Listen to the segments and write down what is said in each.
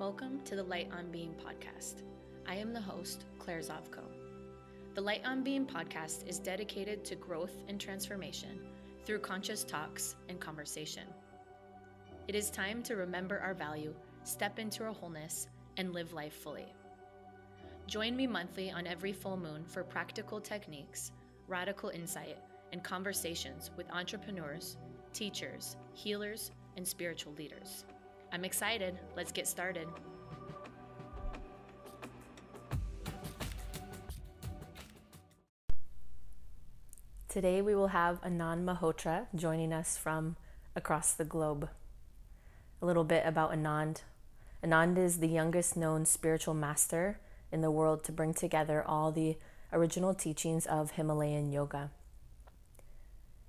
Welcome to the Light on Being podcast. I am the host, Claire Zavko. The Light on Being podcast is dedicated to growth and transformation through conscious talks and conversation. It is time to remember our value, step into our wholeness, and live life fully. Join me monthly on every full moon for practical techniques, radical insight, and conversations with entrepreneurs, teachers, healers, and spiritual leaders. I'm excited. Let's get started. Today we will have Anand Mehrotra joining us from across the globe. A little bit about Anand. Anand is the youngest known spiritual master in the world to bring together all the original teachings of Himalayan yoga.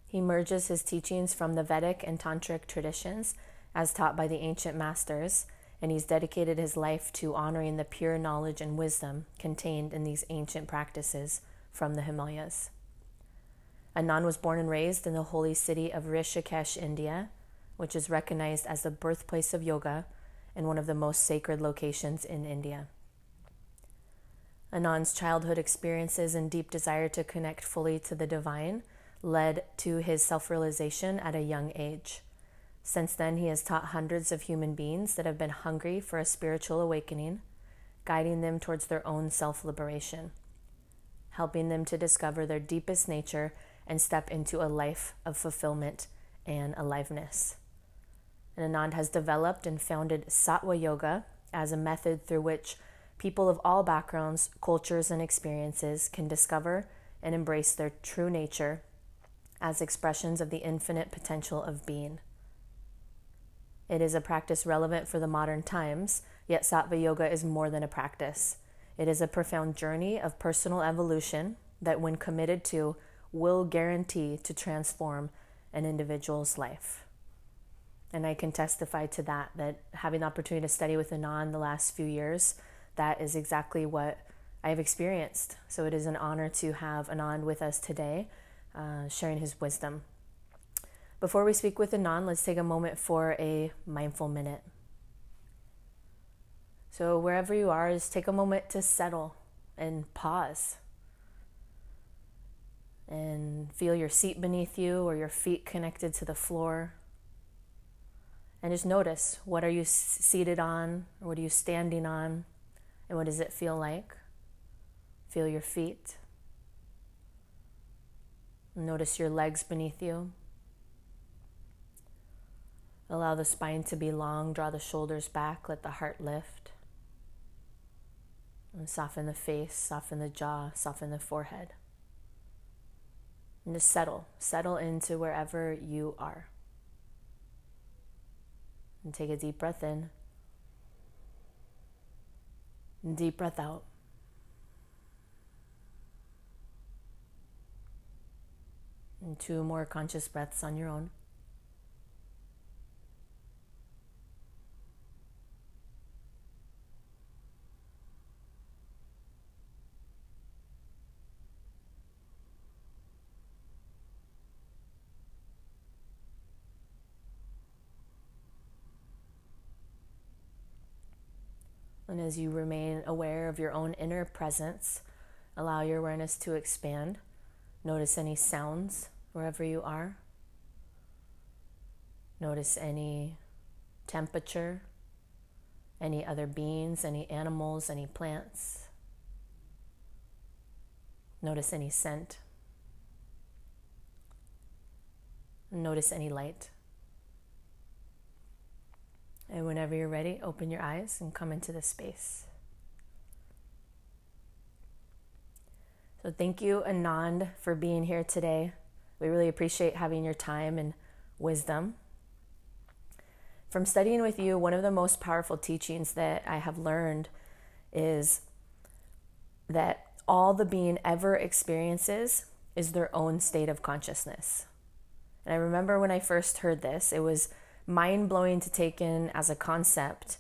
He merges his teachings from the Vedic and Tantric traditions as taught by the ancient masters, and he's dedicated his life to honoring the pure knowledge and wisdom contained in these ancient practices from the Himalayas. Anand was born and raised in the holy city of Rishikesh, India, which is recognized as the birthplace of yoga and one of the most sacred locations in India. Anand's childhood experiences and deep desire to connect fully to the divine led to his self realization at a young age. Since then, he has taught hundreds of human beings that have been hungry for a spiritual awakening, guiding them towards their own self liberation, helping them to discover their deepest nature and step into a life of fulfillment and aliveness. And Anand has developed and founded Sattva Yoga as a method through which people of all backgrounds, cultures, and experiences can discover and embrace their true nature as expressions of the infinite potential of being. It is a practice relevant for the modern times, yet Sattva Yoga is more than a practice. It is a profound journey of personal evolution that, when committed to, will guarantee to transform an individual's life. And I can testify to that, that having the opportunity to study with Anand the last few years, that is exactly what I have experienced. So it is an honor to have Anand with us today, uh, sharing his wisdom. Before we speak with Anand, let's take a moment for a mindful minute. So, wherever you are, just take a moment to settle and pause. And feel your seat beneath you or your feet connected to the floor. And just notice what are you seated on or what are you standing on and what does it feel like? Feel your feet. Notice your legs beneath you. Allow the spine to be long, draw the shoulders back, let the heart lift. And soften the face, soften the jaw, soften the forehead. And just settle, settle into wherever you are. And take a deep breath in. And deep breath out. And two more conscious breaths on your own. As you remain aware of your own inner presence, allow your awareness to expand. Notice any sounds wherever you are. Notice any temperature, any other beings, any animals, any plants. Notice any scent. Notice any light. And whenever you're ready, open your eyes and come into the space. So, thank you, Anand, for being here today. We really appreciate having your time and wisdom. From studying with you, one of the most powerful teachings that I have learned is that all the being ever experiences is their own state of consciousness. And I remember when I first heard this, it was mind blowing to take in as a concept,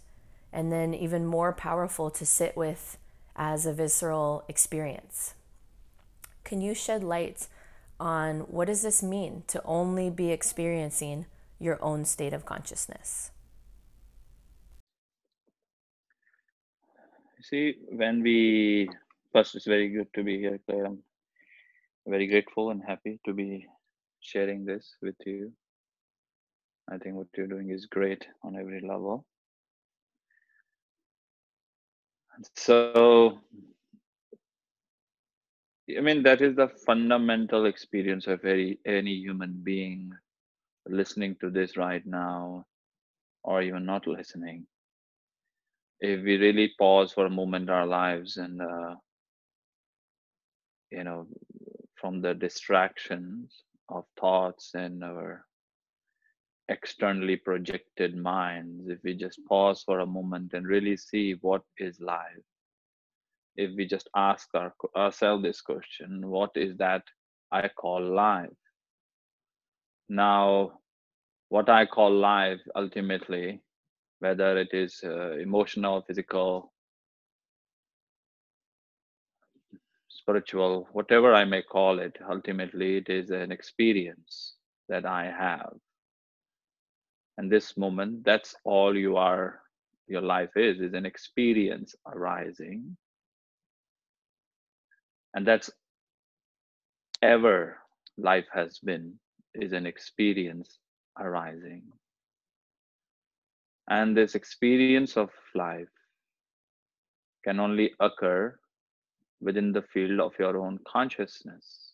and then even more powerful to sit with as a visceral experience. Can you shed light on what does this mean to only be experiencing your own state of consciousness? see, when we first, it's very good to be here, Claire. I'm very grateful and happy to be sharing this with you. I think what you're doing is great on every level. So, I mean, that is the fundamental experience of any, any human being listening to this right now, or even not listening. If we really pause for a moment our lives and, uh, you know, from the distractions of thoughts and our externally projected minds, if we just pause for a moment and really see what is life, if we just ask our, ourselves this question, what is that I call life? Now, what I call life ultimately, whether it is uh, emotional, physical, spiritual, whatever I may call it, ultimately it is an experience that I have and this moment that's all you are your life is is an experience arising. And that's ever life has been is an experience arising. And this experience of life can only occur within the field of your own consciousness.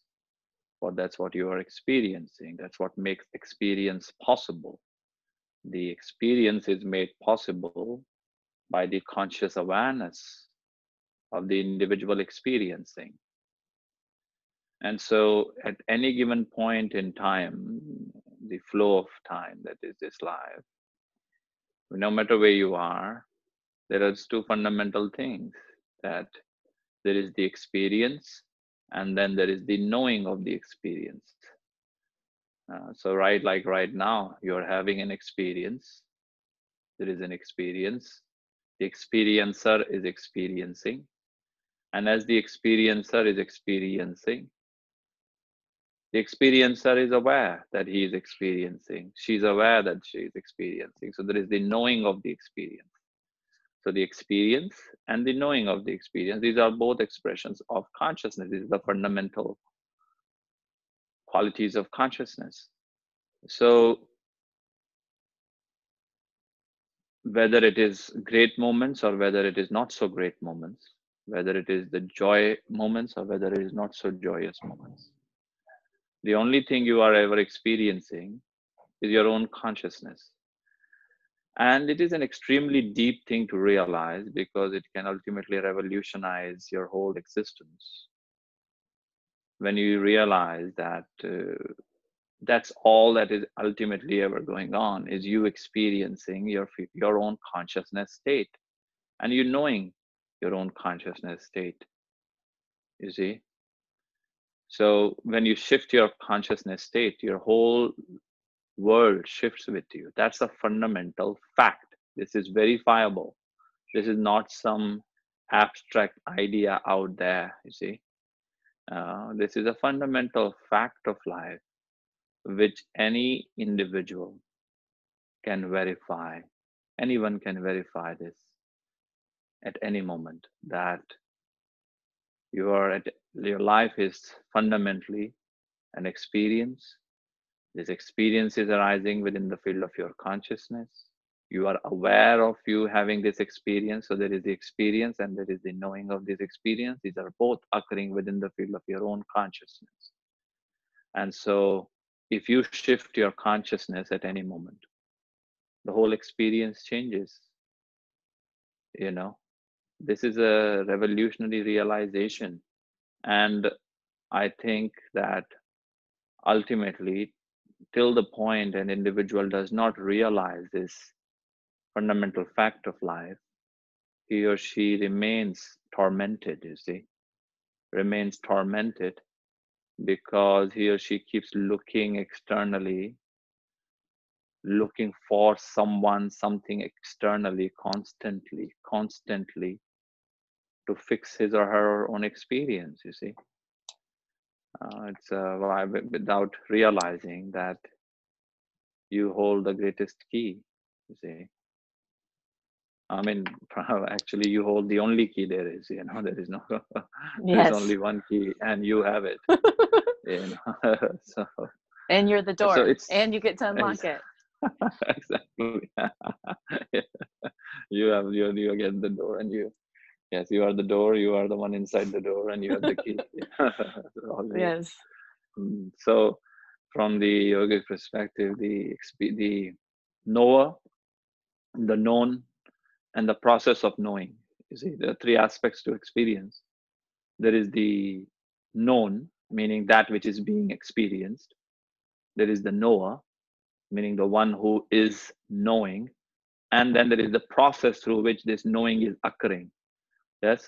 For that's what you are experiencing. That's what makes experience possible the experience is made possible by the conscious awareness of the individual experiencing. And so, at any given point in time, the flow of time that is this life, no matter where you are, there are two fundamental things that there is the experience and then there is the knowing of the experience. Uh, so right like right now you're having an experience. There is an experience. The experiencer is experiencing. And as the experiencer is experiencing the experiencer is aware that he is experiencing. She's aware that she is experiencing. So there is the knowing of the experience. So the experience and the knowing of the experience these are both expressions of consciousness. This is the fundamental qualities of consciousness. So, whether it is great moments or whether it is not so great moments, whether it is the joy moments or whether it is not so joyous moments, the only thing you are ever experiencing is your own consciousness. And it is an extremely deep thing to realize because it can ultimately revolutionize your whole existence when you realize that uh, that's all that is ultimately ever going on is you experiencing your your own consciousness state. And you knowing your own consciousness state you see? So when you shift your consciousness state your whole world shifts with you. That's a fundamental fact. This is verifiable. This is not some abstract idea out there you see uh, this is a fundamental fact of life which any individual can verify. Anyone can verify this at any moment that you are at, your life is fundamentally an experience. This experience is arising within the field of your consciousness you are aware of you having this experience. So there is the experience and there is the knowing of this experience. These are both occurring within the field of your own consciousness. And so if you shift your consciousness at any moment the whole experience changes you know. This is a revolutionary realization. And i think that ultimately till the point an individual does not realize this fundamental fact of life, he or she remains tormented, you see, remains tormented because he or she keeps looking externally, looking for someone, something externally, constantly, constantly to fix his or her own experience, you see. Uh, it's uh, without realizing that you hold the greatest key, you see I mean, actually, you hold the only key there is. You know, there is no. Yes. there's only one key, and you have it. you know, so and you're the door, so it's and you get to unlock it. exactly. you have you you get the door, and you yes, you are the door. You are the one inside the door, and you have the key. Yes. Mm, So, from the yogic perspective, the exp- the knower, the known, and the process of knowing. You see, there are three aspects to experience. There is the known, meaning that which is being experienced. There is the knower, meaning the one who is knowing. And then there is the process through which this knowing is occurring. Yes.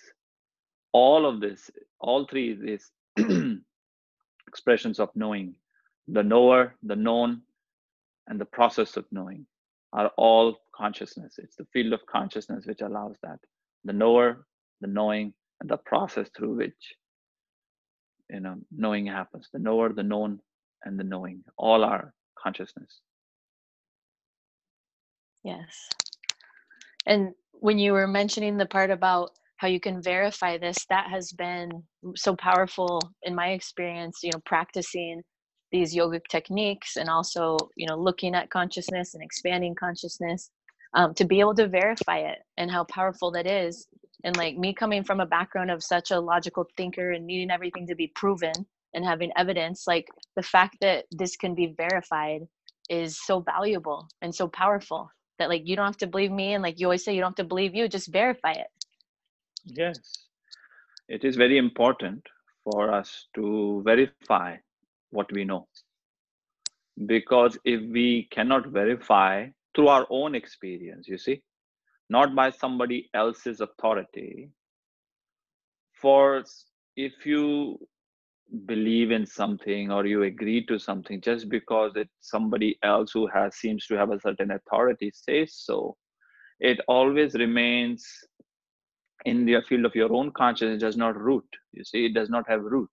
All of this, all three is expressions of knowing. The knower, the known, and the process of knowing are all consciousness. It's the field of consciousness which allows that. The knower, the knowing, and the process through which you know knowing happens. The knower, the known, and the knowing. All are consciousness. Yes. And when you were mentioning the part about how you can verify this, that has been so powerful in my experience, you know, practicing these yogic techniques and also, you know, looking at consciousness and expanding consciousness um, to be able to verify it and how powerful that is. And like me coming from a background of such a logical thinker and needing everything to be proven and having evidence, like the fact that this can be verified is so valuable and so powerful that like you don't have to believe me and like you always say you don't have to believe you just verify it Yes, it is very important for us to verify what we know. Because if we cannot verify through our own experience, you see, not by somebody else's authority, for if you believe in something or you agree to something just because it's somebody else who has seems to have a certain authority says so it always remains in the field of your own consciousness does not root you see it does not have root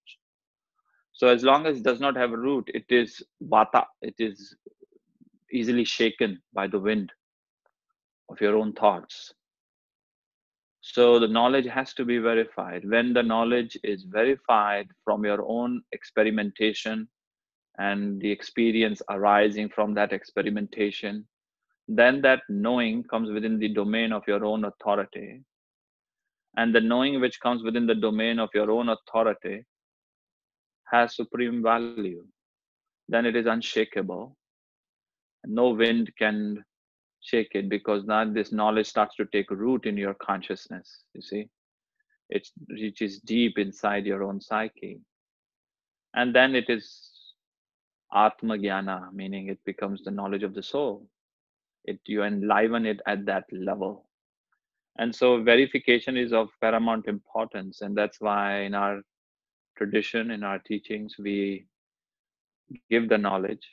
so as long as it does not have a root it is vata it is easily shaken by the wind of your own thoughts. So the knowledge has to be verified. When the knowledge is verified from your own experimentation and the experience arising from that experimentation then that knowing comes within the domain of your own authority. And the knowing which comes within the domain of your own authority has supreme value then it is unshakable. No wind can shake it because now this knowledge starts to take root in your consciousness you see? It reaches deep inside your own psyche. And then it is atma jnana meaning it becomes the knowledge of the soul. It you enliven it at that level. And so verification is of paramount importance and that's why in our tradition in our teachings we give the knowledge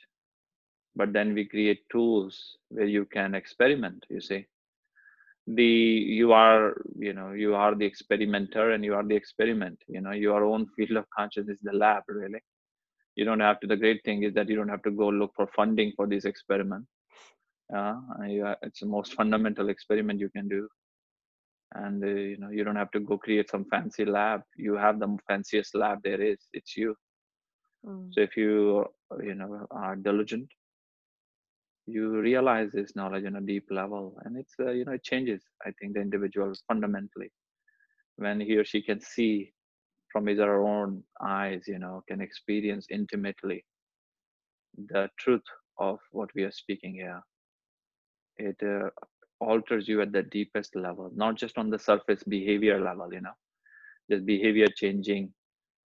but then we create tools where you can experiment you see. The you are you know you are the experimenter and you are the experiment you know your own field of consciousness is the lab really. You don't have to the great thing is that you don't have to go look for funding for this experiment uh, it's the most fundamental experiment you can do and uh, you know you don't have to go create some fancy lab. You have the fanciest lab there is. It's you. Mm. so if you you know are diligent you realize this knowledge on a deep level and it's uh, you know it changes i think the individual fundamentally. When he or she can see from his or her own eyes you know can experience intimately the truth of what we are speaking here it uh, alters you at the deepest level not just on the surface behavior level you know just behavior changing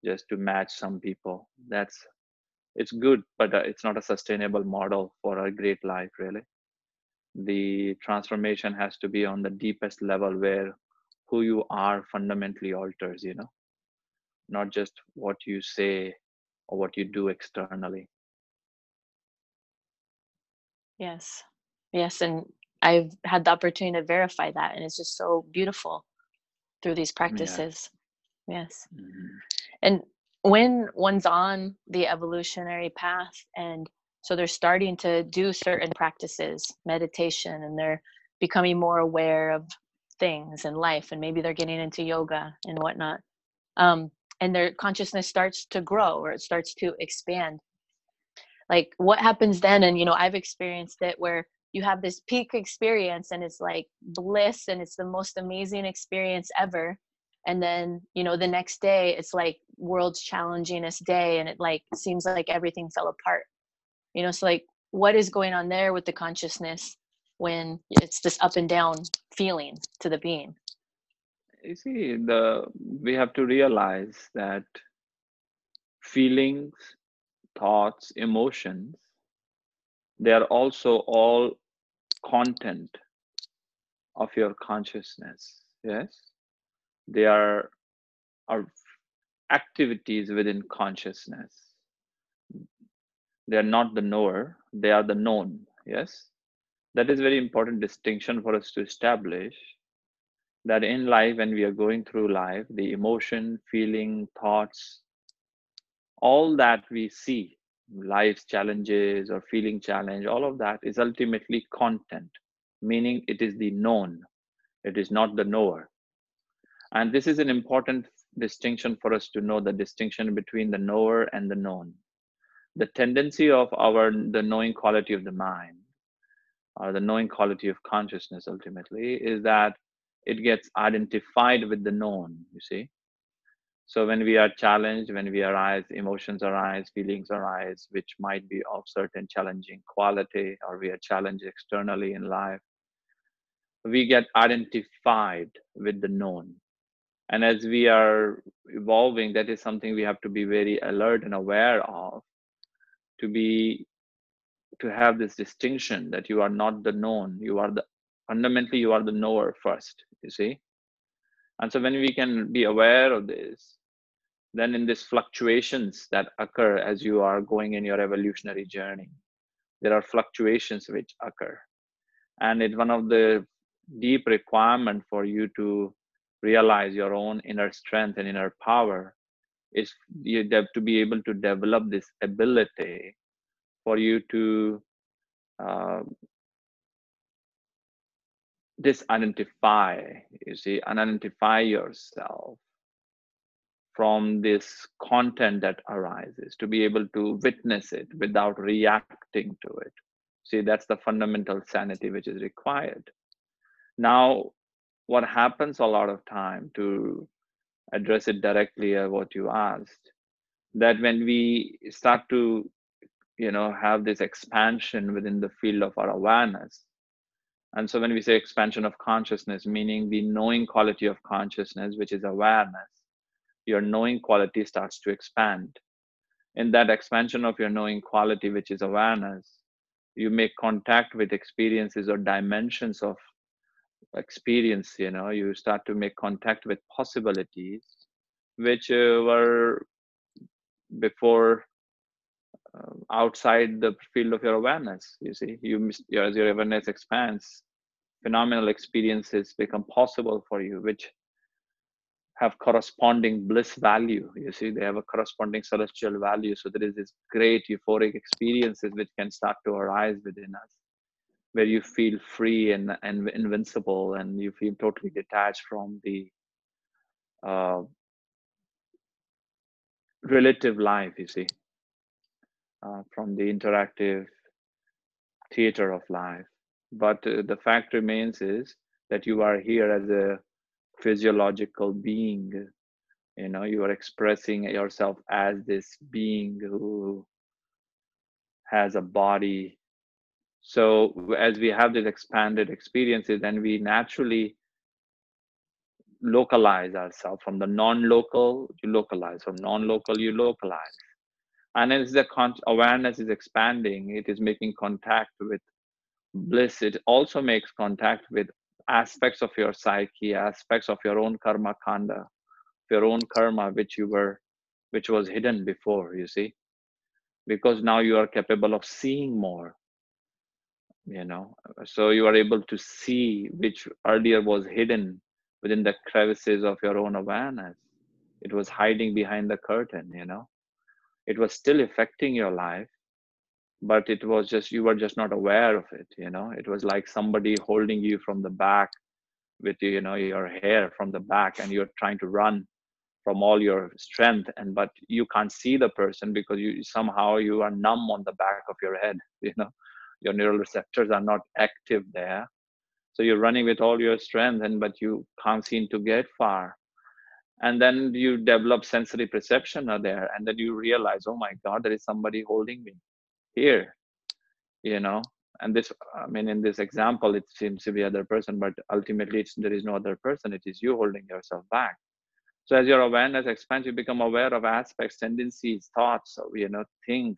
just to match some people. That's it's good but uh, it's not a sustainable model for a great life really. The transformation has to be on the deepest level where who you are fundamentally alters you know not just what you say or what you do externally. Yes. Yes and i've had the opportunity to verify that and it's just so beautiful through these practices. Yes. Mhm. and when one's on the evolutionary path and so they're starting to do certain practices meditation and they're becoming more aware of things in life and maybe they're getting into yoga and whatnot um, and their consciousness starts to grow or it starts to expand. Like what happens then? And you know i've experienced it where you have this peak experience and it's like bliss and it's the most amazing experience ever. And then you know the next day it's like world's challengingest day and it like seems like everything fell apart. You know so like what is going on there with the consciousness when it's this up and down feeling to the being? You see the we have to realize that feelings thoughts emotions they are also all content of your consciousness yes? They are are activities within consciousness. They are not the knower they are the known yes? That is very important distinction for us to establish that in life when we are going through life the emotion feeling thoughts all that we see life's challenges or feeling challenge all of that is ultimately content meaning it is the known. It is not the knower. And this is an important distinction for us to know the distinction between the knower and the known. The tendency of our the knowing quality of the mind or the knowing quality of consciousness ultimately is that it gets identified with the known you see so when we are challenged, when we arise, emotions arise, feelings arise, which might be of certain challenging quality, or we are challenged externally in life, we get identified with the known. And as we are evolving, that is something we have to be very alert and aware of, to be to have this distinction that you are not the known, you are the fundamentally you are the knower first, you see. And so when we can be aware of this, then in these fluctuations that occur as you are going in your evolutionary journey there are fluctuations which occur. And it's one of the deep requirement for you to realize your own inner strength and inner power is you have to be able to develop this ability for you to uh, disidentify you see unidentify yourself from this content that arises, to be able to witness it without reacting to it. See, that's the fundamental sanity which is required. Now, what happens a lot of time to address it directly at what you asked, that when we start to, you know, have this expansion within the field of our awareness, and so when we say expansion of consciousness, meaning the knowing quality of consciousness, which is awareness, your knowing quality starts to expand. In that expansion of your knowing quality, which is awareness, you make contact with experiences or dimensions of experience. You know, you start to make contact with possibilities which uh, were before uh, outside the field of your awareness. You see, you as your awareness expands, phenomenal experiences become possible for you, which have corresponding bliss value. You see, they have a corresponding celestial value. So there is this great euphoric experiences which can start to arise within us, where you feel free and, and invincible and you feel totally detached from the uh, relative life, you see, uh, from the interactive theater of life. But uh, the fact remains is that you are here as a physiological being. You know you are expressing yourself as this being who has a body. So as we have these expanded experiences then we naturally localize ourselves from the non-local you localize. From non-local you localize. And as the con- awareness is expanding it is making contact with bliss. It also makes contact with aspects of your psyche, aspects of your own karma kanda, your own karma, which you were, which was hidden before, you see, because now you are capable of seeing more, you know, so you are able to see which earlier was hidden within the crevices of your own awareness. It was hiding behind the curtain, you know. It was still affecting your life, but it was just you were just not aware of it you know? It was like somebody holding you from the back with you know your hair from the back and you're trying to run from all your strength and but you can't see the person because you somehow you are numb on the back of your head you know? Your neural receptors are not active there. So you're running with all your strength and but you can't seem to get far. And then you develop sensory perception there and then you realize oh my god there is somebody holding me here you know and this i mean in this example it seems to be other person but ultimately there is no other person. It is you holding yourself back. So as your awareness expands you become aware of aspects tendencies thoughts you know things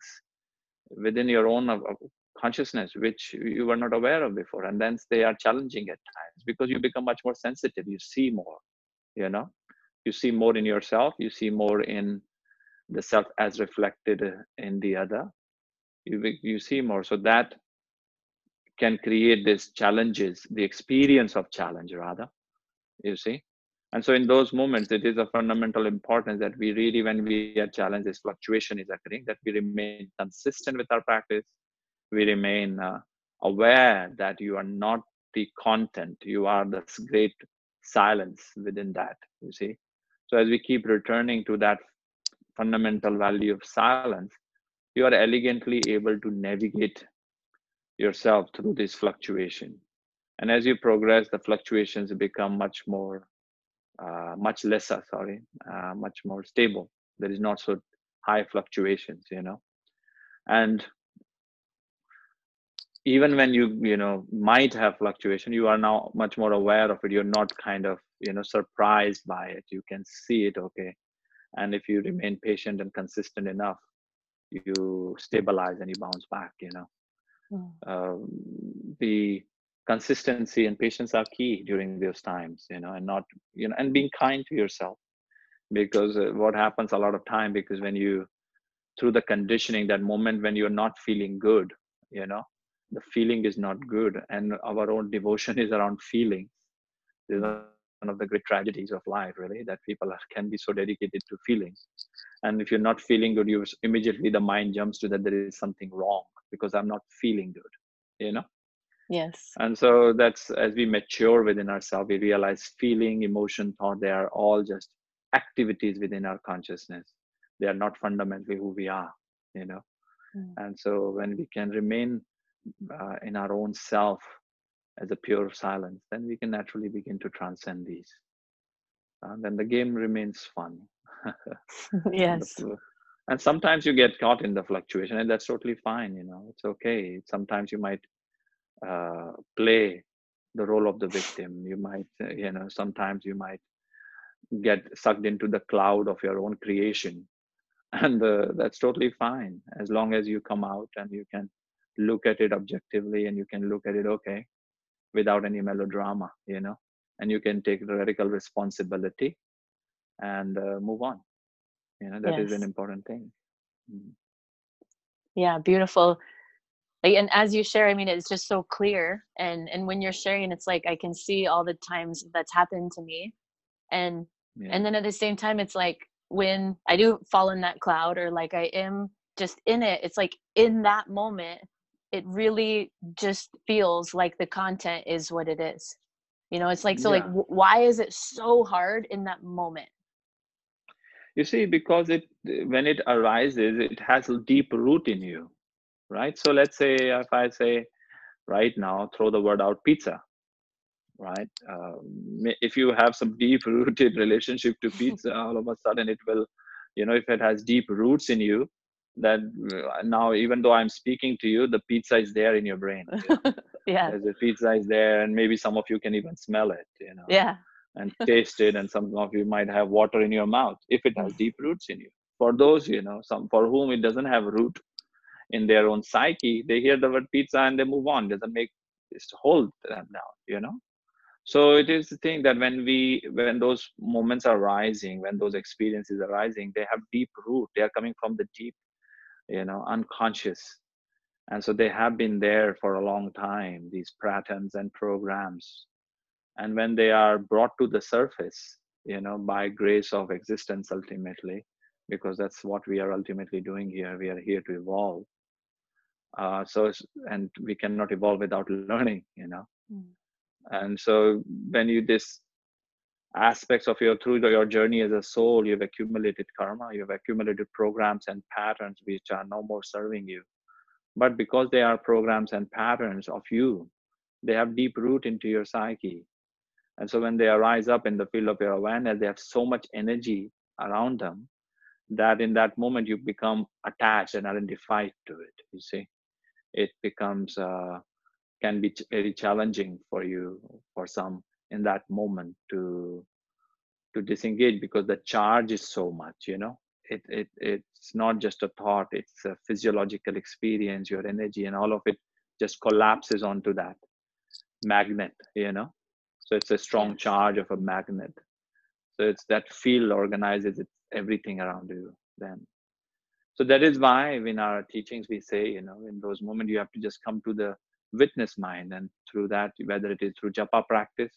within your own consciousness which you were not aware of before and then they are challenging at times because you become much more sensitive. You see more you know? You see more in yourself. You see more in the self as reflected in the other you you see more. So that can create these challenges the experience of challenge rather you see? And so in those moments it is of fundamental importance that we really when we are challenged this fluctuation is occurring that we remain consistent with our practice. We remain uh, aware that you are not the content you are this great silence within that you see? So as we keep returning to that fundamental value of silence you are elegantly able to navigate yourself through this fluctuation. And as you progress, the fluctuations become much more, uh, much lesser, sorry, uh, much more stable. There is not so high fluctuations, you know. And even when you, you know, might have fluctuation, you are now much more aware of it. You're not kind of, you know, surprised by it. You can see it, okay. And if you remain patient and consistent enough, you stabilize and you bounce back you know? Mm. um, the consistency and patience are key during those times you know and not you know and being kind to yourself. Because uh, what happens a lot of time because when you through the conditioning that moment when you're not feeling good you know the feeling is not good and our own devotion is around feelings one of the great tragedies of life really that people are, can be so dedicated to feelings. And if you're not feeling good you immediately the mind jumps to that there is something wrong because i'm not feeling good you know? Yes. And so that's as we mature within ourselves we realize feeling emotion thought they are all just activities within our consciousness. They are not fundamentally who we are you know? Mm. and so when we can remain uh, in our own self as a pure silence, then we can naturally begin to transcend these. And uh, then the game remains fun. yes. and sometimes you get caught in the fluctuation, and that's totally fine. You know, it's okay. Sometimes you might uh, play the role of the victim. You might, uh, you know, sometimes you might get sucked into the cloud of your own creation, and uh, that's totally fine as long as you come out and you can look at it objectively and you can look at it okay without any melodrama you know and you can take the radical responsibility and uh, move on you know that yes. is an important thing mm. yeah beautiful and as you share i mean it's just so clear and and when you're sharing it's like i can see all the times that's happened to me and yeah. and then at the same time it's like when i do fall in that cloud or like i am just in it it's like in that moment it really just feels like the content is what it is. You know it's like so yeah. like w- why is it so hard in that moment? You see because it when it arises it has a deep root in you right? So let's say if i say right now throw the word out pizza right? Um, if you have some deep rooted relationship to pizza all of a sudden it will you know if it has deep roots in you that uh, now even though i'm speaking to you the pizza is there in your brain you know? yeah. The pizza is there and maybe some of you can even smell it you know? Yeah. And taste it and some of you might have water in your mouth if it has deep roots in you. For those you know some for whom it doesn't have root in their own psyche they hear the word pizza and they move on. Doesn't make just hold them down you know? So it is the thing that when we when those moments are rising when those experiences are rising they have deep root. They are coming from the deep you know unconscious. And so they have been there for a long time these patterns and programs. And when they are brought to the surface you know by grace of existence ultimately because that's what we are ultimately doing here we are here to evolve. Uh, so and we cannot evolve without learning you know. Mm. and so when you this aspects of your through your journey as a soul you've accumulated karma you've accumulated programs and patterns which are no more serving you. But because they are programs and patterns of you they have deep root into your psyche. And so when they arise up in the field of your awareness they have so much energy around them that in that moment you become attached and identified to it you see. It becomes uh, can be very challenging for you for some in that moment to to disengage because the charge is so much you know? It, it it's not just a thought it's a physiological experience your energy and all of it just collapses onto that magnet you know? So it's a strong charge of a magnet. So it's that field organizes it, everything around you then. So that is why in our teachings we say you know in those moments you have to just come to the witness mind and through that whether it is through japa practice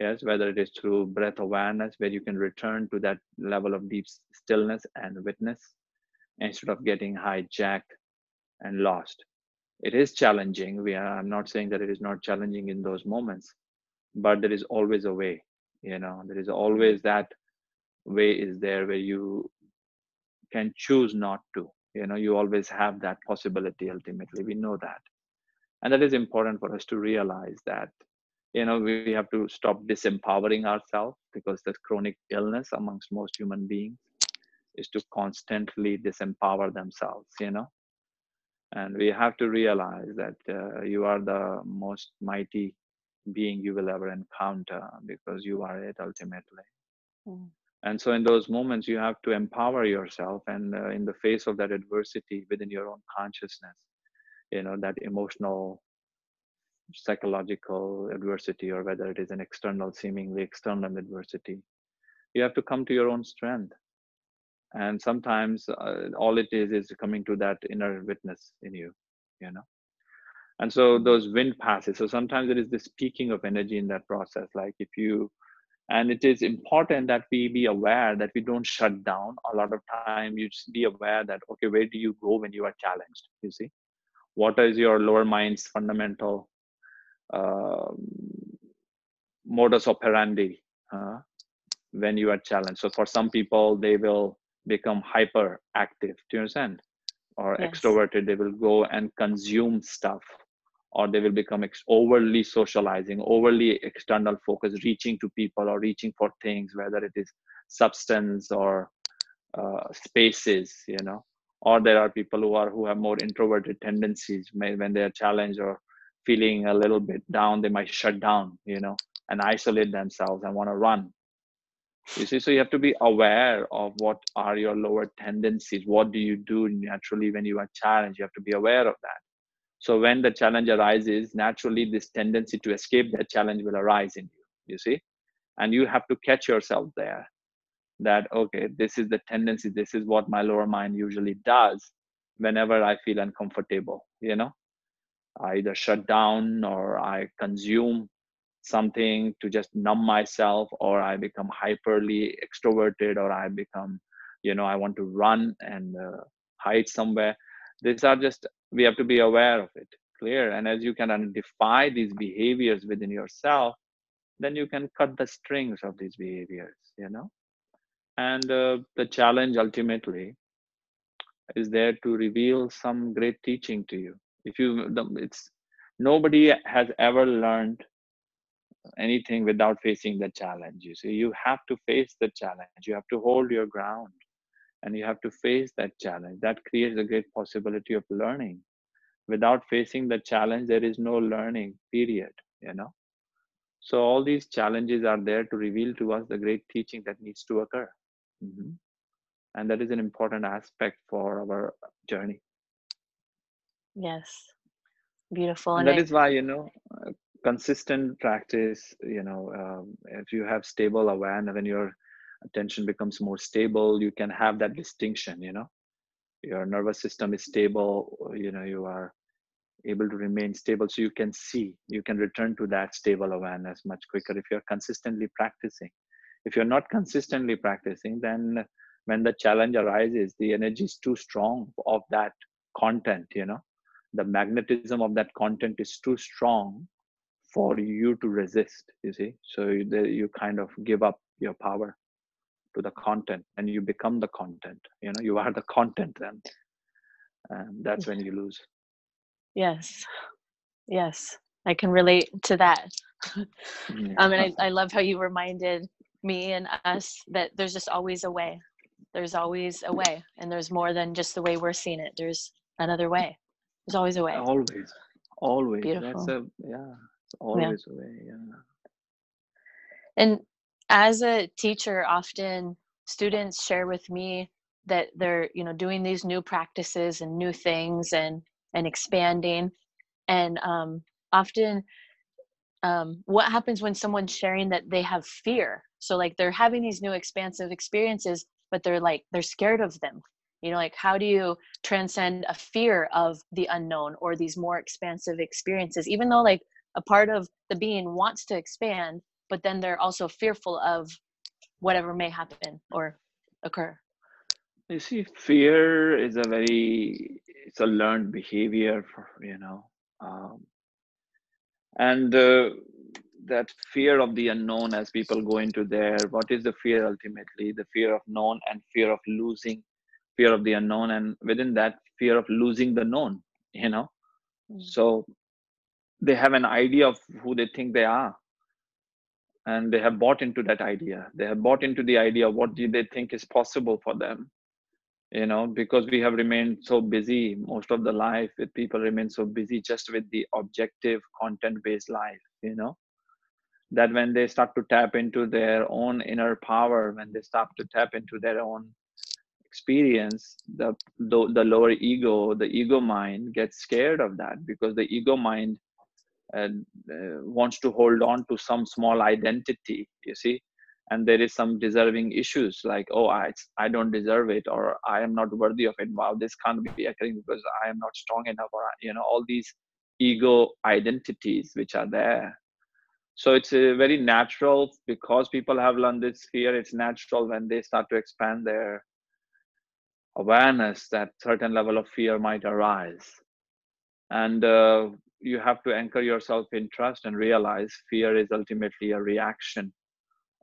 yes whether it is through breath awareness where you can return to that level of deep stillness and witness instead of getting hijacked and lost. It is challenging. We are i'm not saying that it is not challenging in those moments but there is always a way you know? There is always mm-hmm. that way is there where you can choose not to you know? You always have that possibility ultimately. We know that. And that is important for us to realize that you know we have to stop disempowering ourselves because the chronic illness amongst most human beings is to constantly disempower themselves you know and we have to realize that uh, you are the most mighty being you will ever encounter because you are it ultimately Mm. and so in those moments you have to empower yourself and uh, in the face of that adversity within your own consciousness you know that emotional psychological adversity or whether it is an external seemingly external adversity. You have to come to your own strength. And sometimes uh, all it is is coming to that inner witness in you you know? And so those wind passes so sometimes there is this peaking of energy in that process like if you and it is important that we be aware that we don't shut down. A lot of time you just be aware that okay where do you go when you are challenged you see? What is your lower mind's fundamental modus operandi uh, when you are challenged. So for some people they will become hyper active do you understand? Or Yes. extroverted they will go and consume stuff. Or they will become ex- overly socializing overly external focus reaching to people or reaching for things whether it is substance or uh, spaces you know? Or there are people who are who have more introverted tendencies may, when they are challenged or feeling a little bit down they might shut down you know and isolate themselves and want to run. You see so you have to be aware of what are your lower tendencies. What do you do naturally when you are challenged? You have to be aware of that. So when the challenge arises naturally this tendency to escape that challenge will arise in you you see? And you have to catch yourself there that okay this is the tendency this is what my lower mind usually does whenever i feel uncomfortable you know i either shut down or i consume something to just numb myself or i become hyperly extroverted or i become you know i want to run and uh, hide somewhere. These are just we have to be aware of it clear. And as you can identify these behaviors within yourself then you can cut the strings of these behaviors you know? And uh, the challenge ultimately is there to reveal some great teaching to you if you it's nobody has ever learned anything without facing the challenge you see. You have to face the challenge. You have to hold your ground and you have to face that challenge. That creates a great possibility of learning. Without facing the challenge there is no learning period you know. So all these challenges are there to reveal to us the great teaching that needs to occur. Mhm. and that is an important aspect for our journey Yes. Beautiful. and And that I, is why you know uh, consistent practice you know um, if you have stable awareness when your attention becomes more stable you can have that distinction you know your nervous system is stable you know you are able to remain stable so you can see you can return to that stable awareness much quicker if you're consistently practicing if you're not consistently practicing then when the challenge arises the energy is too strong of that content you know the magnetism of that content is too strong for you to resist you see? So you, you kind of give up your power to the content and you become the content you know? You are the content then and that's when you lose. Yes. Yes. I can relate to that. Yeah. um, and I, I love how you reminded me and us that there's just always a way. There's always a way and there's more than just the way we're seeing it. There's another way there's always a way. Always. Always. Beautiful. that's a yeah. It's always a way yeah. And as a teacher often students share with me that they're you know doing these new practices and new things and and expanding. And um, often um, what happens when someone's sharing that they have fear? So like they're having these new expansive experiences but they're like they're scared of them you know like how do you transcend a fear of the unknown or these more expansive experiences? Even though like a part of the being wants to expand but then they're also fearful of whatever may happen or occur. You see fear is a very it's a learned behavior for you know um, and uh, that fear of the unknown as people go into there what is the fear ultimately? The fear of known and fear of losing fear of the unknown and within that fear of losing the known you know? Mm. so they have an idea of who they think they are and they have bought into that idea. They have bought into the idea of what do they think is possible for them you know? Because we have remained so busy most of the life with people remain so busy just with the objective content based life you know? That when they start to tap into their own inner power when they start to tap into their own experience the the, the lower ego the ego mind gets scared of that because the ego mind uh, uh, wants to hold on to some small identity you see? And there is some deserving issues like oh i i don't deserve it or i am not worthy of it. Wow this can't be occurring because i am not strong enough or you know all these ego identities which are there. So it's a very natural because people have learned this fear. It's natural when they start to expand their awareness that certain level of fear might arise. And uh, you have to anchor yourself in trust and realize fear is ultimately a reaction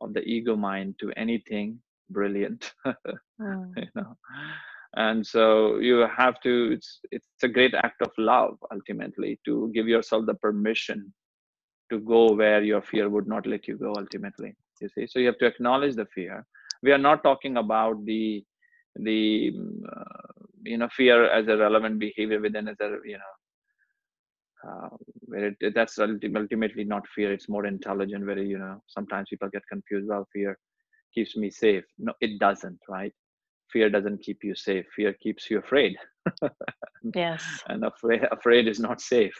of the ego mind to anything brilliant Mm. you know? And so you have to it's it's a great act of love ultimately to give yourself the permission to go where your fear would not let you go ultimately you see? So you have to acknowledge the fear. We are not talking about the the uh, you know fear as a relevant behavior within as a you know uh, where it, that's ulti- ultimately not fear it's more intelligent where you know sometimes people get confused well fear keeps me safe. No it doesn't right? Fear doesn't keep you safe. Fear keeps you afraid. Yes. And afraid afraid is not safe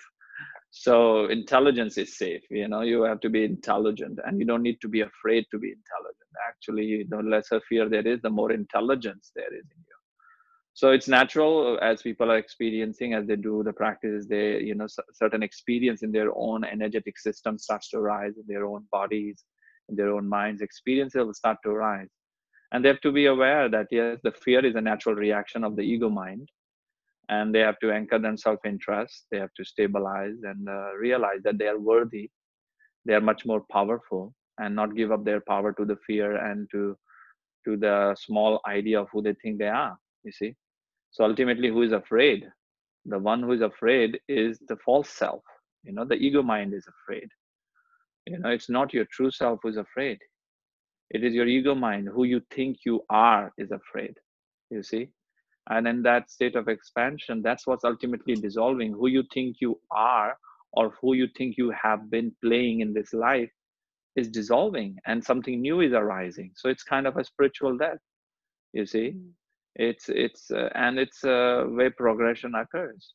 so intelligence is safe you know you have to be intelligent and you don't need to be afraid to be intelligent. Actually the lesser fear there is the more intelligence there is in you. So it's natural uh, as people are experiencing as they do the practices they you know certain experience in their own energetic system starts to arise in their own bodies in their own minds experience will start to arise and they have to be aware that yes the fear is a natural reaction of the ego mind and they have to anchor themselves in trust they have to stabilize and uh, realize that they are worthy. They are much more powerful and not give up their power to the fear and to to the small idea of who they think they are you see. So ultimately who is afraid? The one who is afraid is the false self. You know the ego mind is afraid. You know it's not your true self who's afraid. It is your ego mind. Who you think you are is afraid you see and in that state of expansion that's what's ultimately dissolving who you think you are or who you think you have been playing in this life is dissolving and something new is arising. So it's kind of a spiritual death you see? Mm. it's it's uh, and it's uh, way progression occurs.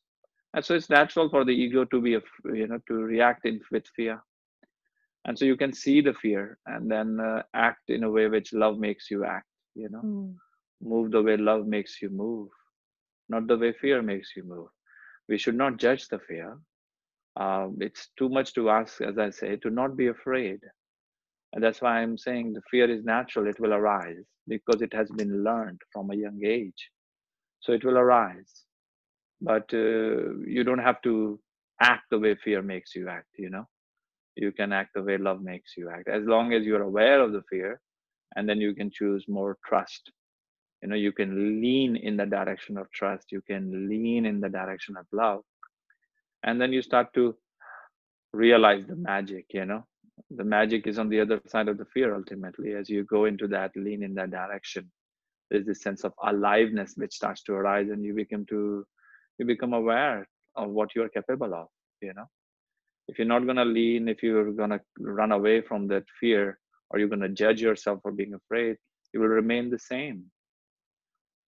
And so it's natural for the ego to be af- you know to react in with fear. And so you can see the fear and then uh, act in a way which love makes you act you know? Mm. Move the way love makes you move not the way fear makes you move. We should not judge the fear. Um, it's too much to ask as i say to not be afraid. And that's why i'm saying the fear is natural it will arise because it has been learned from a young age. So it will arise. But uh, you don't have to act the way fear makes you act you know? You can act the way love makes you act. As long as you're aware of the fear and then you can choose more trust you know you can lean in the direction of trust you can lean in the direction of love and then you start to realize the magic you know? The magic is on the other side of the fear ultimately as you go into that lean in that direction there's this sense of aliveness which starts to arise and you become to you become aware of what you are capable of you know? If you're not going to lean if you're going to run away from that fear or you're going to judge yourself for being afraid you will remain the same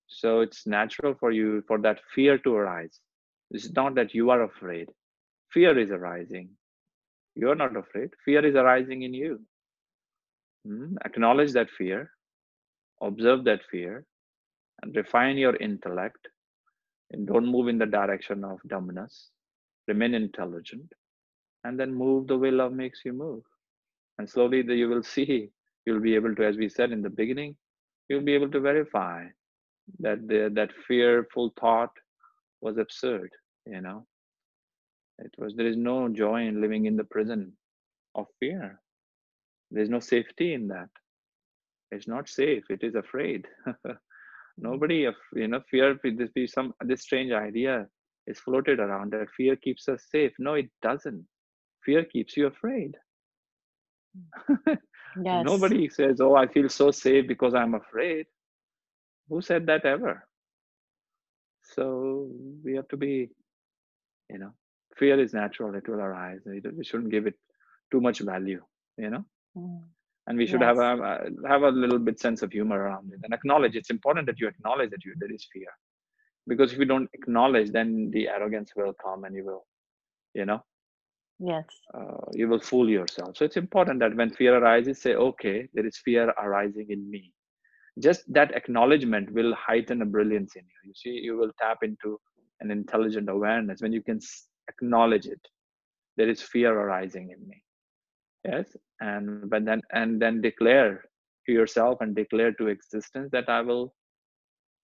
so it's natural for you for that fear to arise. It's not that you are afraid. Fear is arising. You're not afraid. Fear is arising in you. Hmm? acknowledge that fear. Observe that fear. And refine your intellect. And don't move in the direction of dumbness remain intelligent. And then move the way love makes you move. And slowly you will see you'll be able to as we said in the beginning you'll be able to verify that the, that fearful thought was absurd you know? It was there is no joy in living in the prison of fear. There's no safety in that. It's not safe it is afraid. Hmm. Nobody you know fear this be some this strange idea is floated around that fear keeps us safe. No it doesn't. Fear keeps you afraid. Hmm. Yes. nobody says oh i feel so safe because i'm afraid who said that ever? So we have to be you know fear is natural it will arise we shouldn't give it too much value you know? Mm. And we should yes. have a have a little bit sense of humor around it and acknowledge it's important that you acknowledge that you there is fear. Because if you don't acknowledge then the arrogance will come and you will you know? Yes. Uh, you will fool yourself. So it's important that when fear arises say okay there is fear arising in me just that acknowledgement will heighten a brilliance in you. You see you will tap into an intelligent awareness when you can acknowledge it. There is fear arising in me. Yes? And but then and then declare to yourself and declare to existence that i will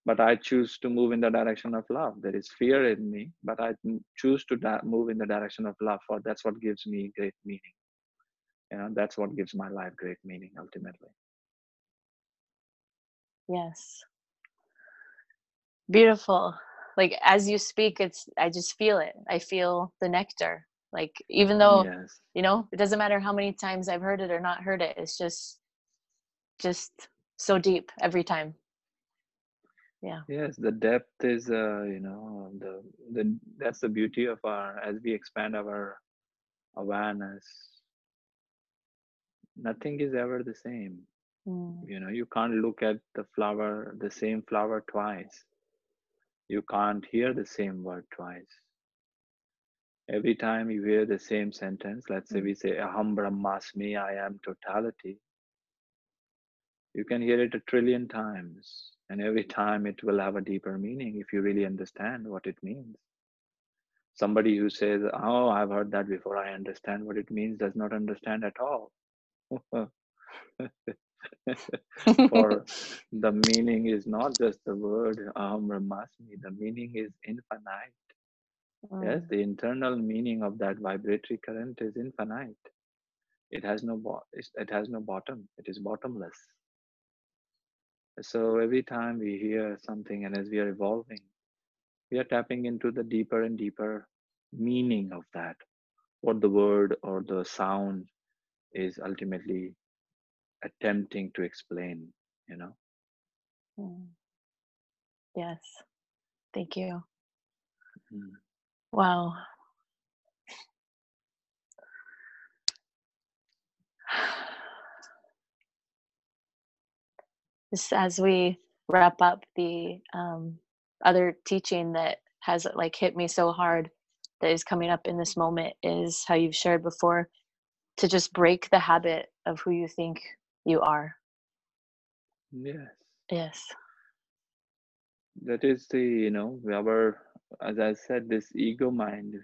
but i choose to move in the direction of love. There is fear in me but i choose to move in the direction of love for that's what gives me great meaning. You know that's what gives my life great meaning ultimately yes. Beautiful. Like as you speak it's i just feel it. I feel the nectar. Like even though yes. you know it doesn't matter how many times i've heard it or not heard it it's just just so deep every time. Yeah. Yes the depth is uh you know the the that's the beauty of our as we expand our awareness nothing is ever the same mm. you know you can't look at the flower the same flower twice you can't hear the same word twice every time you hear the same sentence, let's say mm. we say Aham Brahmasmi, I am totality, you can hear it a trillion times. And every time it will have a deeper meaning if you really understand what it means. Somebody who says, Oh, I've heard that before, I understand what it means, does not understand at all. For the meaning is not just the word Aham Brahmasmi, the meaning is infinite Yes, mm. the internal meaning of that vibratory current is infinite. It has no bo- it has no bottom. It is bottomless. So every time we hear something, and as we are evolving, we are tapping into the deeper and deeper meaning of that, what the word or the sound is ultimately attempting to explain. You know. Mm. Yes. Thank you. Mm. Wow. Just as we wrap up the um, other teaching that has like hit me so hard that is coming up in this moment is how you've shared before to just break the habit of who you think you are. Yes. Yes. That is the, you know, our as I said, this ego mind,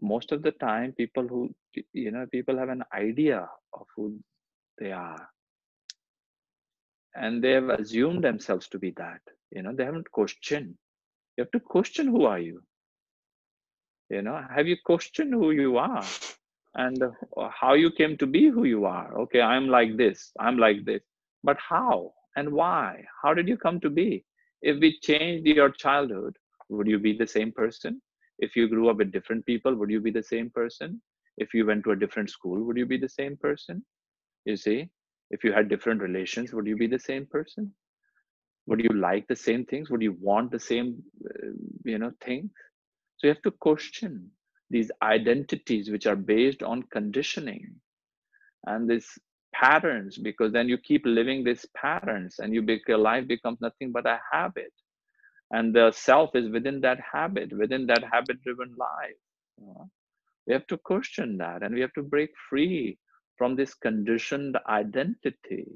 most of the time, people who, you know, people have an idea of who they are. And they have assumed themselves to be that. You know, they haven't questioned. You have to question who are you? You know, have you questioned who you are and uh, how you came to be who you are? Okay, I'm like this, I'm like this. But how and why? How did you come to be? If we changed your childhood, would you be the same person? If you grew up with different people, would you be the same person? If you went to a different school, would you be the same person? You see, if you had different relations, would you be the same person? Would you like the same things? Would you want the same, uh, you know, things? So you have to question these identities which are based on conditioning and these patterns, because then you keep living these patterns and you your life becomes nothing but a habit. And the self is within that habit within that habit driven life you know? we have to question that and we have to break free from this conditioned identity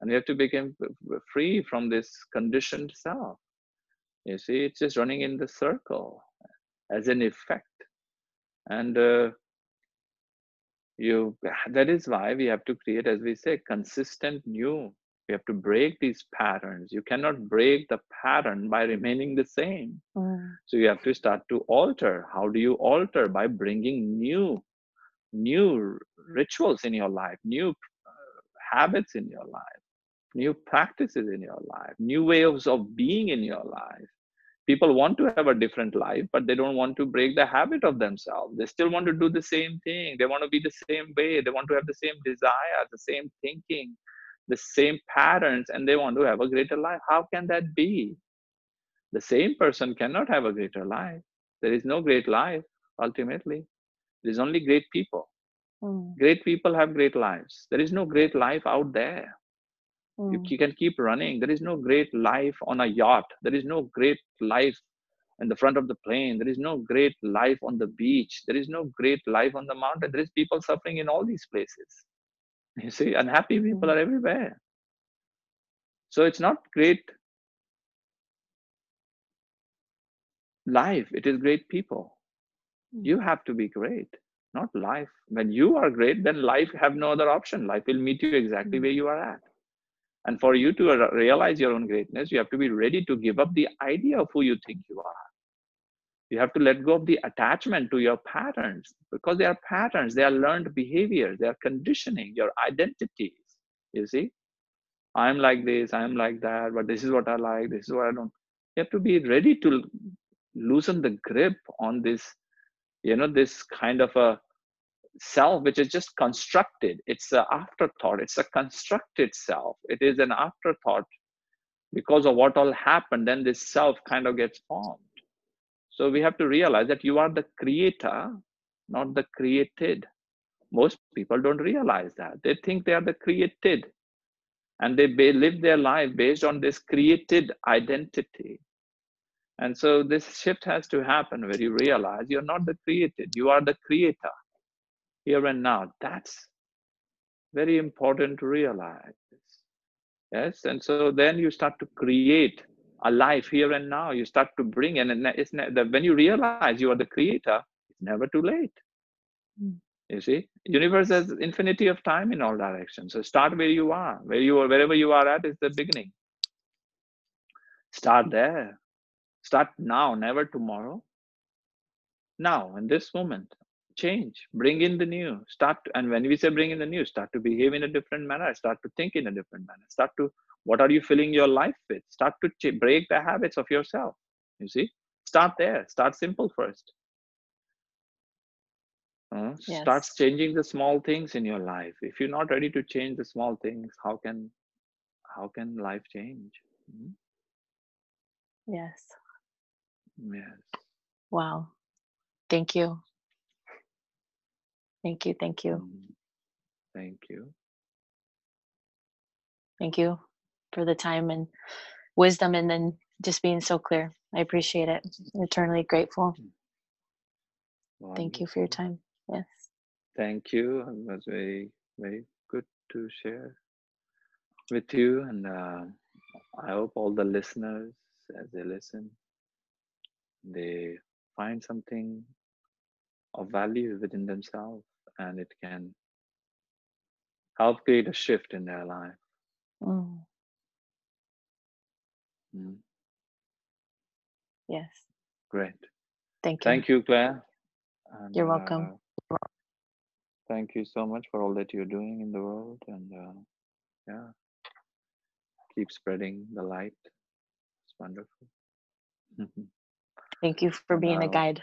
and we have to become free from this conditioned self. You see it's just running in the circle as an effect and uh, you that is why we have to create as we say consistent new. We have to break these patterns. You cannot break the pattern by remaining the same. Mm. so you have to start to alter. How do you alter? By bringing new new rituals in your life new uh, habits in your life new practices in your life new ways of being in your life people want to have a different life but they don't want to break the habit of themselves they still want to do the same thing they want to be the same way they want to have the same desire the same thinking the same patterns and they want to have a greater life. How can that be? The same person cannot have a greater life. There is no great life ultimately. There is only great people. Mm. Great people have great lives. There is no great life out there. Mm. You, can keep running. There is no great life on a yacht. There is no great life in the front of the plane. There is no great life on the beach. There is no great life on the mountain. There is people suffering in all these places. You see, unhappy people mm. are everywhere. So it's not great life, it is great people. Mm. You have to be great, not life. When you are great, then life have no other option. Life will meet you exactly mm. where you are at. And for you to realize your own greatness, you have to be ready to give up the idea of who you think you are. You have to let go of the attachment to your patterns because they are patterns they are learned behaviors they are conditioning your identities you see? I'm like this i'm like that but this is what i like this is what i don't. You have to be ready to loosen the grip on this you know this kind of a self which is just constructed it's an afterthought it's a constructed self it is an afterthought because of what all happened then this self kind of gets formed so we have to realize that you are the creator, not the created. Most people don't realize that. They think they are the created. And they live their life based on this created identity. And so this shift has to happen where you realize you're not the created, you are the creator here and now. That's very important to realize. Yes, and so then you start to create a life here and now. You start to bring in and it's when you realize you are the creator it's never too late. Mm. you see? Universe has infinity of time in all directions. So start where you are. Where you are wherever you are at is the beginning. Start there. Start now never tomorrow. Now in this moment change bring in the new start and when we say bring in the new start to behave in a different manner start to think in a different manner start to what are you filling your life with? Start to ch- break the habits of yourself you see? Start there start simple first. Uh, yes. starts changing the small things in your life. If you're not ready to change the small things how can how can life change? Hmm? yes. Yes. Wow. Thank you thank you thank you mm. thank you thank you for the time and wisdom and then just being so clear. I appreciate it. eternally grateful. Wonderful. Thank you for your time. Yes. Thank you. It was very, very good to share with you. And uh, I hope all the listeners, as they listen, they find something of value within themselves and it can help create a shift in their life. Mm. Mm. Yes. Great. Thank you. Thank you, Claire. And, You're welcome. uh, thank you so much for all that you're doing in the world, and uh, yeah, keep spreading the light. It's wonderful. Thank you for being a Now- guide.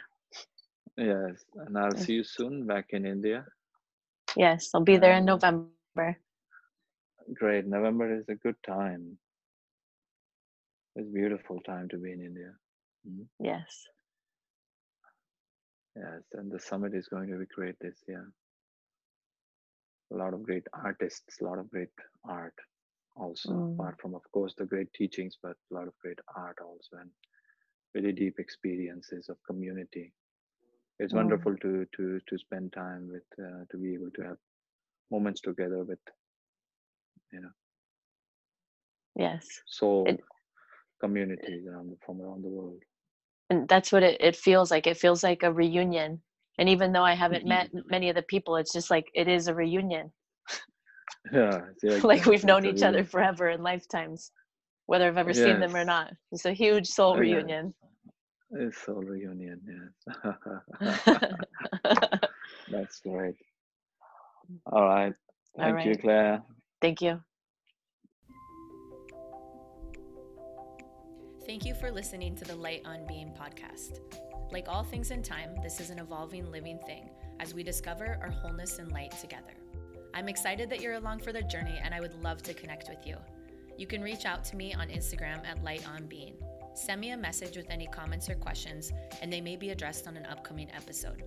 Yes, and I'll see you soon back in India. Yes, I'll be there in November. Great. November is a good time. It's a beautiful time to be in India. Mhm. Yes. Yes, and the summit is going to be great this year. A lot of great artists, a lot of great art also, Mm. apart from, of course, the great teachings, but a lot of great art also, and really deep experiences of community. It's Mm. wonderful to to to spend time with, uh, to be able to have moments together with, you know, Yes. soul It- communities around the, from around the world. And that's what it, it feels like. It feels like a reunion. And even though I haven't Mhm. met many of the people, it's just like it is a reunion. Yeah, yeah, like we've known each other forever in lifetimes, whether I've ever seen them or not. It's a huge soul Oh, yes. reunion. It's soul reunion, yes. That's great. All right. All Thank you. Claire. Thank you. Thank you for listening to the Light on Being podcast. Like all things in time, this is an evolving living thing as we discover our wholeness and light together. I'm excited that you're along for the journey and I would love to connect with you. You can reach out to me on Instagram at Light on Being. Send me a message with any comments or questions, and they may be addressed on an upcoming episode.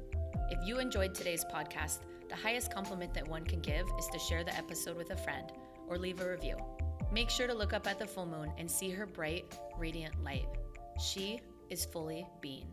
If you enjoyed today's podcast, the highest compliment that one can give is to share the episode with a friend or leave a review. Make sure to look up at the full moon and see her bright, radiant light. She is fully being.